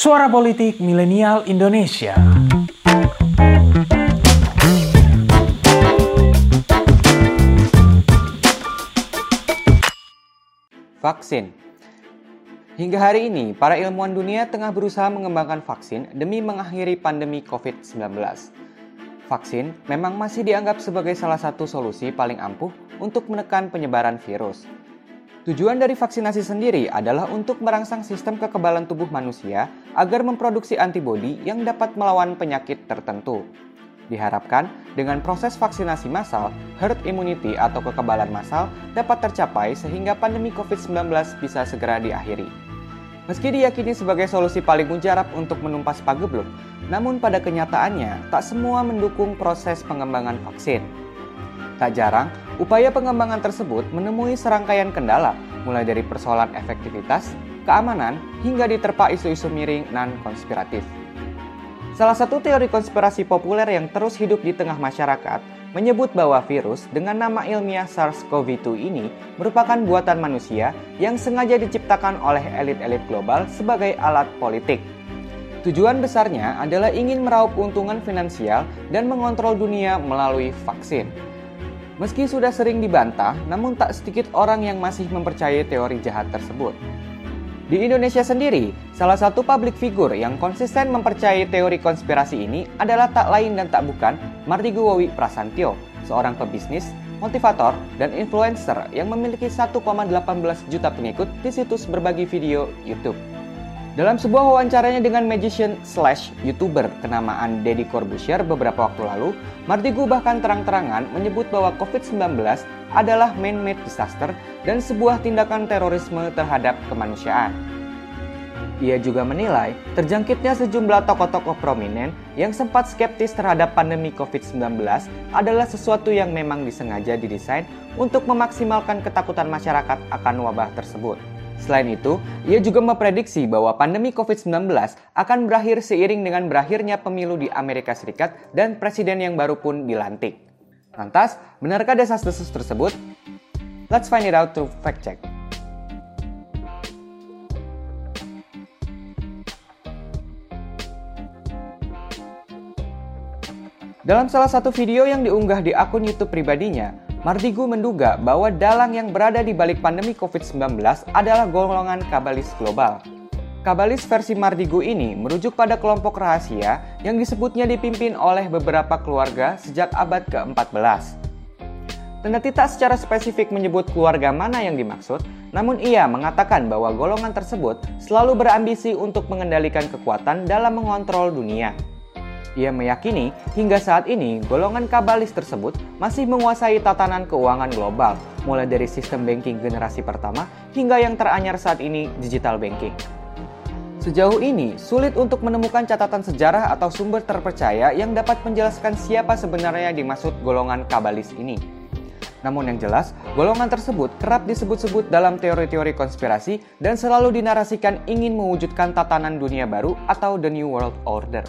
Suara Politik Milenial Indonesia. Vaksin Hingga hari ini, para ilmuwan dunia tengah berusaha mengembangkan vaksin demi mengakhiri pandemi COVID-19. Vaksin memang masih dianggap sebagai salah satu solusi paling ampuh untuk menekan penyebaran virus. Tujuan dari vaksinasi sendiri adalah untuk merangsang sistem kekebalan tubuh manusia agar memproduksi antibodi yang dapat melawan penyakit tertentu. Diharapkan, dengan proses vaksinasi massal, herd immunity atau kekebalan massal dapat tercapai sehingga pandemi COVID-19 bisa segera diakhiri. Meski diyakini sebagai solusi paling mujarab untuk menumpas pagebluk, namun pada kenyataannya tak semua mendukung proses pengembangan vaksin. Tak jarang, upaya pengembangan tersebut menemui serangkaian kendala, mulai dari persoalan efektivitas, keamanan, hingga diterpa isu-isu miring non-konspiratif. Salah satu teori konspirasi populer yang terus hidup di tengah masyarakat menyebut bahwa virus dengan nama ilmiah SARS-CoV-2 ini merupakan buatan manusia yang sengaja diciptakan oleh elit-elit global sebagai alat politik. Tujuan besarnya adalah ingin meraup keuntungan finansial dan mengontrol dunia melalui vaksin. Meski sudah sering dibantah, namun tak sedikit orang yang masih mempercayai teori jahat tersebut. Di Indonesia sendiri, salah satu publik figur yang konsisten mempercayai teori konspirasi ini adalah tak lain dan tak bukan Mardigu Wowi Prasantyo, seorang pebisnis, motivator, dan influencer yang memiliki 1,18 juta pengikut di situs berbagi video YouTube. Dalam sebuah wawancaranya dengan magician slash youtuber kenamaan Deddy Corbuzier beberapa waktu lalu, Mardigu bahkan terang-terangan menyebut bahwa COVID-19 adalah man-made disaster dan sebuah tindakan terorisme terhadap kemanusiaan. Ia juga menilai terjangkitnya sejumlah tokoh-tokoh prominent yang sempat skeptis terhadap pandemi COVID-19 adalah sesuatu yang memang disengaja didesain untuk memaksimalkan ketakutan masyarakat akan wabah tersebut. Selain itu, ia juga memprediksi bahwa pandemi COVID-19 akan berakhir seiring dengan berakhirnya pemilu di Amerika Serikat dan presiden yang baru pun dilantik. Lantas, benarkah desas-desus tersebut? Let's find it out to fact check. Dalam salah satu video yang diunggah di akun YouTube pribadinya, Mardigu menduga bahwa dalang yang berada di balik pandemi COVID-19 adalah golongan kabalis global. Kabalis versi Mardigu ini merujuk pada kelompok rahasia yang disebutnya dipimpin oleh beberapa keluarga sejak abad ke-14. Tendati tak secara spesifik menyebut keluarga mana yang dimaksud, namun ia mengatakan bahwa golongan tersebut selalu berambisi untuk mengendalikan kekuatan dalam mengontrol dunia. Ia meyakini hingga saat ini golongan kabalis tersebut masih menguasai tatanan keuangan global, mulai dari sistem banking generasi pertama hingga yang teranyar saat ini digital banking. Sejauh ini, sulit untuk menemukan catatan sejarah atau sumber terpercaya yang dapat menjelaskan siapa sebenarnya dimaksud golongan kabalis ini. Namun yang jelas, golongan tersebut kerap disebut-sebut dalam teori-teori konspirasi dan selalu dinarasikan ingin mewujudkan tatanan dunia baru atau The New World Order.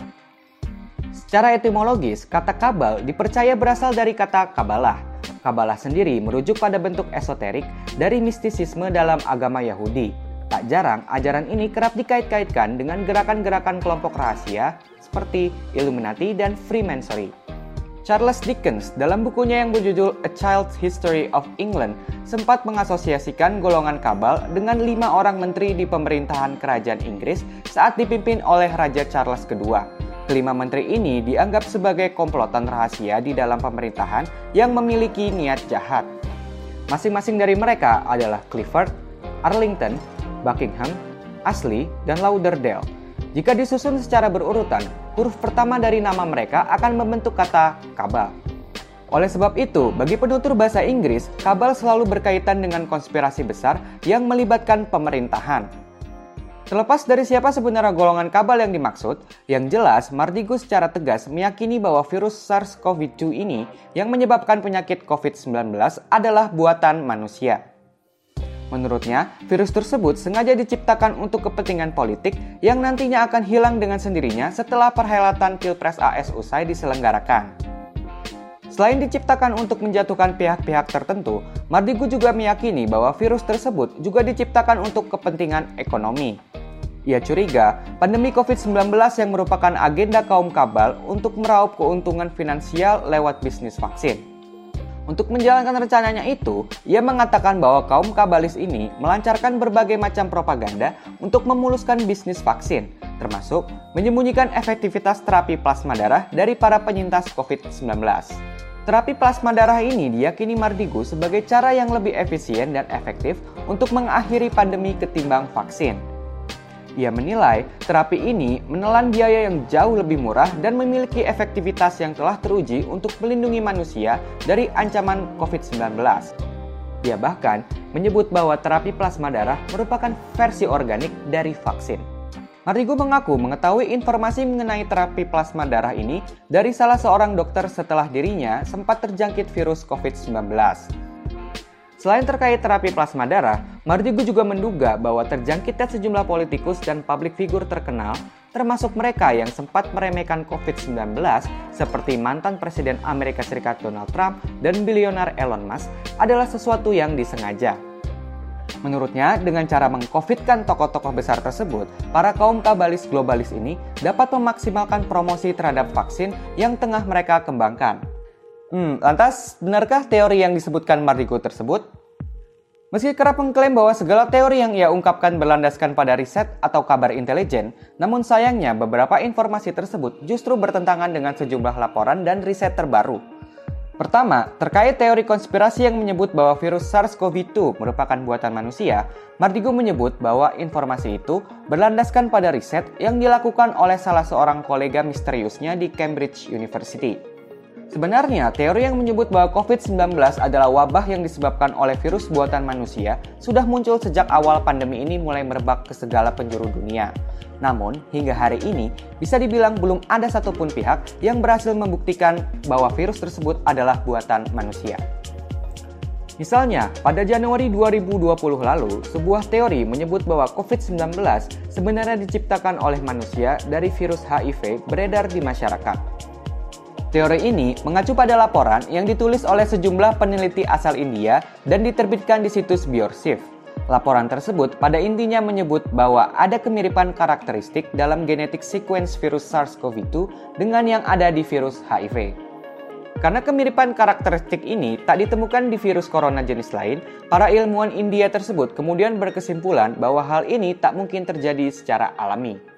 Secara etimologis, kata kabal dipercaya berasal dari kata kabalah. Kabalah sendiri merujuk pada bentuk esoterik dari mistisisme dalam agama Yahudi. Tak jarang, ajaran ini kerap dikait-kaitkan dengan gerakan-gerakan kelompok rahasia seperti Illuminati dan Freemasonry. Charles Dickens dalam bukunya yang berjudul A Child's History of England sempat mengasosiasikan golongan kabal dengan lima orang menteri di pemerintahan kerajaan Inggris saat dipimpin oleh Raja Charles II. Kelima menteri ini dianggap sebagai komplotan rahasia di dalam pemerintahan yang memiliki niat jahat. Masing-masing dari mereka adalah Clifford, Arlington, Buckingham, Ashley, dan Lauderdale. Jika disusun secara berurutan, huruf pertama dari nama mereka akan membentuk kata kabal. Oleh sebab itu, bagi penutur bahasa Inggris, kabal selalu berkaitan dengan konspirasi besar yang melibatkan pemerintahan. Terlepas dari siapa sebenarnya golongan kabal yang dimaksud, yang jelas Mardigu secara tegas meyakini bahwa virus SARS-CoV-2 ini yang menyebabkan penyakit COVID-19 adalah buatan manusia. Menurutnya, virus tersebut sengaja diciptakan untuk kepentingan politik yang nantinya akan hilang dengan sendirinya setelah perhelatan Pilpres AS usai diselenggarakan. Selain diciptakan untuk menjatuhkan pihak-pihak tertentu, Mardigu juga meyakini bahwa virus tersebut juga diciptakan untuk kepentingan ekonomi. Ia curiga pandemi COVID-19 yang merupakan agenda kaum kabal untuk meraup keuntungan finansial lewat bisnis vaksin. Untuk menjalankan rencananya itu, ia mengatakan bahwa kaum kabalis ini melancarkan berbagai macam propaganda untuk memuluskan bisnis vaksin, termasuk menyembunyikan efektivitas terapi plasma darah dari para penyintas COVID-19. Terapi plasma darah ini diyakini Mardigu sebagai cara yang lebih efisien dan efektif untuk mengakhiri pandemi ketimbang vaksin. Ia menilai terapi ini menelan biaya yang jauh lebih murah dan memiliki efektivitas yang telah teruji untuk melindungi manusia dari ancaman COVID-19. Ia bahkan menyebut bahwa terapi plasma darah merupakan versi organik dari vaksin. Mardigu mengaku mengetahui informasi mengenai terapi plasma darah ini dari salah seorang dokter setelah dirinya sempat terjangkit virus COVID-19. Selain terkait terapi plasma darah, Mardigu juga menduga bahwa terjangkitnya sejumlah politikus dan publik figur terkenal, termasuk mereka yang sempat meremehkan COVID-19 seperti mantan Presiden Amerika Serikat Donald Trump dan bilioner Elon Musk adalah sesuatu yang disengaja. Menurutnya, dengan cara mengcovidkan tokoh-tokoh besar tersebut, para kaum kabalis globalis ini dapat memaksimalkan promosi terhadap vaksin yang tengah mereka kembangkan. Hmm, lantas benarkah teori yang disebutkan Mardigo tersebut? Meski kerap mengklaim bahwa segala teori yang ia ungkapkan berlandaskan pada riset atau kabar intelijen, namun sayangnya beberapa informasi tersebut justru bertentangan dengan sejumlah laporan dan riset terbaru. Pertama, terkait teori konspirasi yang menyebut bahwa virus SARS-CoV-2 merupakan buatan manusia, Mardigo menyebut bahwa informasi itu berlandaskan pada riset yang dilakukan oleh salah seorang kolega misteriusnya di Cambridge University. Sebenarnya, teori yang menyebut bahwa COVID-19 adalah wabah yang disebabkan oleh virus buatan manusia sudah muncul sejak awal pandemi ini mulai merebak ke segala penjuru dunia. Namun, hingga hari ini, bisa dibilang belum ada satupun pihak yang berhasil membuktikan bahwa virus tersebut adalah buatan manusia. Misalnya, pada Januari 2020 lalu, sebuah teori menyebut bahwa COVID-19 sebenarnya diciptakan oleh manusia dari virus HIV beredar di masyarakat. Teori ini mengacu pada laporan yang ditulis oleh sejumlah peneliti asal India dan diterbitkan di situs Biorsif. Laporan tersebut pada intinya menyebut bahwa ada kemiripan karakteristik dalam genetik sequence virus SARS-CoV-2 dengan yang ada di virus HIV. Karena kemiripan karakteristik ini tak ditemukan di virus corona jenis lain, para ilmuwan India tersebut kemudian berkesimpulan bahwa hal ini tak mungkin terjadi secara alami.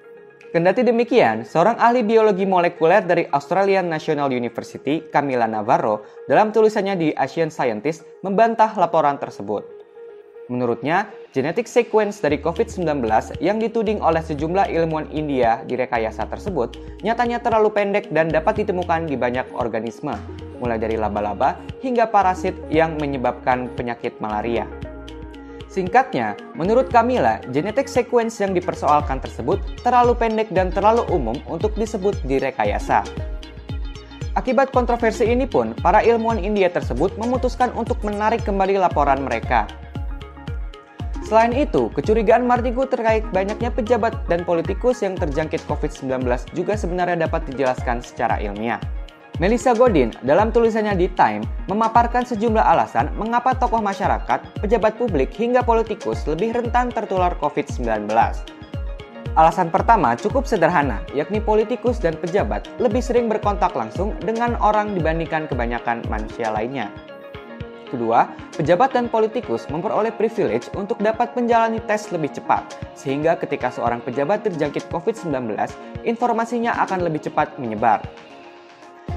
Kendati demikian, seorang ahli biologi molekuler dari Australian National University, Camila Navarro, dalam tulisannya di Asian Scientist membantah laporan tersebut. Menurutnya, genetik sequence dari COVID-19 yang dituding oleh sejumlah ilmuwan India di rekayasa tersebut nyatanya terlalu pendek dan dapat ditemukan di banyak organisme, mulai dari laba-laba hingga parasit yang menyebabkan penyakit malaria. Singkatnya, menurut Camilla, genetik sequence yang dipersoalkan tersebut terlalu pendek dan terlalu umum untuk disebut direkayasa. Akibat kontroversi ini pun, para ilmuwan India tersebut memutuskan untuk menarik kembali laporan mereka. Selain itu, kecurigaan Mardigu terkait banyaknya pejabat dan politikus yang terjangkit COVID-19 juga sebenarnya dapat dijelaskan secara ilmiah. Melissa Godin dalam tulisannya di Time memaparkan sejumlah alasan mengapa tokoh masyarakat, pejabat publik hingga politikus lebih rentan tertular COVID-19. Alasan pertama cukup sederhana, yakni politikus dan pejabat lebih sering berkontak langsung dengan orang dibandingkan kebanyakan manusia lainnya. Kedua, pejabat dan politikus memperoleh privilege untuk dapat menjalani tes lebih cepat, sehingga ketika seorang pejabat terjangkit COVID-19, informasinya akan lebih cepat menyebar.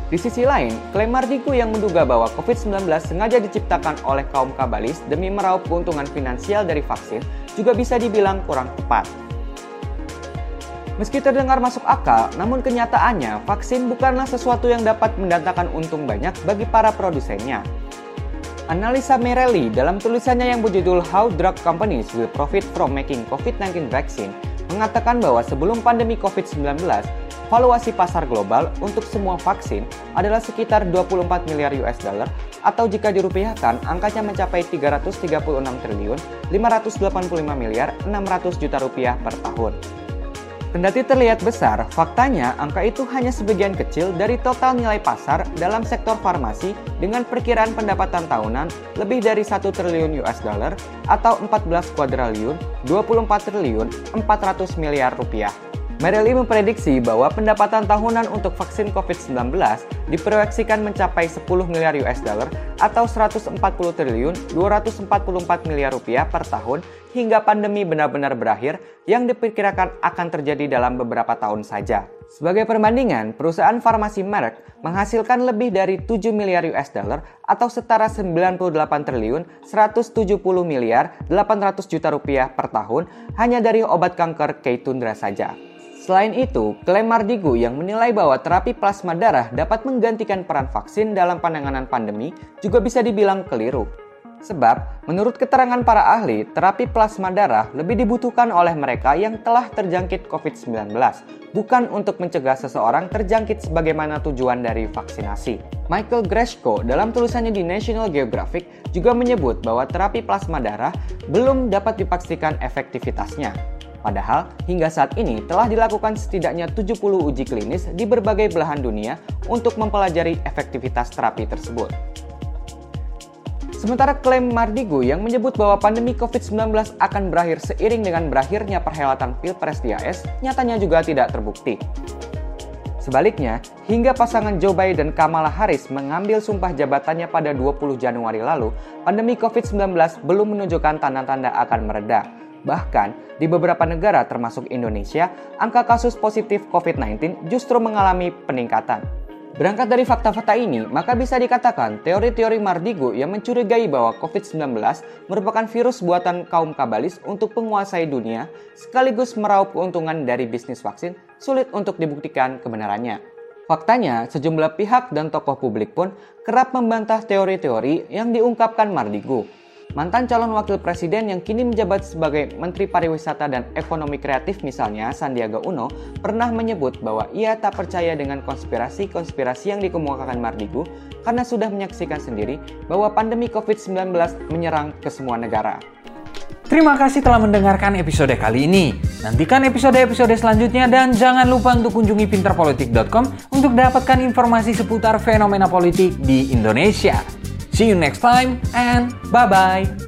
Di sisi lain, klaim Mardiku yang menduga bahwa COVID-19 sengaja diciptakan oleh kaum kabalis demi meraup keuntungan finansial dari vaksin juga bisa dibilang kurang tepat. Meski terdengar masuk akal, namun kenyataannya vaksin bukanlah sesuatu yang dapat mendatangkan untung banyak bagi para produsennya. Analisa Merelli dalam tulisannya yang berjudul How Drug Companies Will Profit from Making COVID-19 Vaccine mengatakan bahwa sebelum pandemi COVID-19, valuasi pasar global untuk semua vaksin adalah sekitar 24 miliar US dollar atau jika dirupiahkan angkanya mencapai 336 triliun 585 miliar 600 juta rupiah per tahun. Kendati terlihat besar, faktanya angka itu hanya sebagian kecil dari total nilai pasar dalam sektor farmasi dengan perkiraan pendapatan tahunan lebih dari 1 triliun US dollar atau 14 kuadriliun 24 triliun 400 miliar rupiah. Merely memprediksi bahwa pendapatan tahunan untuk vaksin COVID-19 diproyeksikan mencapai 10 miliar US dollar atau 140 triliun 244 miliar rupiah per tahun hingga pandemi benar-benar berakhir yang diperkirakan akan terjadi dalam beberapa tahun saja. Sebagai perbandingan, perusahaan farmasi Merck menghasilkan lebih dari 7 miliar US dollar atau setara 98 triliun 170 miliar 800 juta rupiah per tahun hanya dari obat kanker Keytruda saja. Selain itu, klaim Mardigu yang menilai bahwa terapi plasma darah dapat menggantikan peran vaksin dalam penanganan pandemi juga bisa dibilang keliru. Sebab, menurut keterangan para ahli, terapi plasma darah lebih dibutuhkan oleh mereka yang telah terjangkit COVID-19, bukan untuk mencegah seseorang terjangkit sebagaimana tujuan dari vaksinasi. Michael Greshko dalam tulisannya di National Geographic juga menyebut bahwa terapi plasma darah belum dapat dipastikan efektivitasnya. Padahal, hingga saat ini telah dilakukan setidaknya 70 uji klinis di berbagai belahan dunia untuk mempelajari efektivitas terapi tersebut. Sementara klaim Mardigu yang menyebut bahwa pandemi COVID-19 akan berakhir seiring dengan berakhirnya perhelatan Pilpres di AS, nyatanya juga tidak terbukti. Sebaliknya, hingga pasangan Joe Biden Kamala Harris mengambil sumpah jabatannya pada 20 Januari lalu, pandemi COVID-19 belum menunjukkan tanda-tanda akan mereda. Bahkan, di beberapa negara termasuk Indonesia, angka kasus positif COVID-19 justru mengalami peningkatan. Berangkat dari fakta-fakta ini, maka bisa dikatakan teori-teori Mardigo yang mencurigai bahwa COVID-19 merupakan virus buatan kaum kabalis untuk penguasai dunia, sekaligus meraup keuntungan dari bisnis vaksin, sulit untuk dibuktikan kebenarannya. Faktanya, sejumlah pihak dan tokoh publik pun kerap membantah teori-teori yang diungkapkan Mardigo. Mantan calon wakil presiden yang kini menjabat sebagai Menteri Pariwisata dan Ekonomi Kreatif misalnya Sandiaga Uno pernah menyebut bahwa ia tak percaya dengan konspirasi-konspirasi yang dikemukakan Mardigu karena sudah menyaksikan sendiri bahwa pandemi COVID-19 menyerang ke semua negara. Terima kasih telah mendengarkan episode kali ini. Nantikan episode-episode selanjutnya dan jangan lupa untuk kunjungi pinterpolitik.com untuk dapatkan informasi seputar fenomena politik di Indonesia. See you next time and bye bye.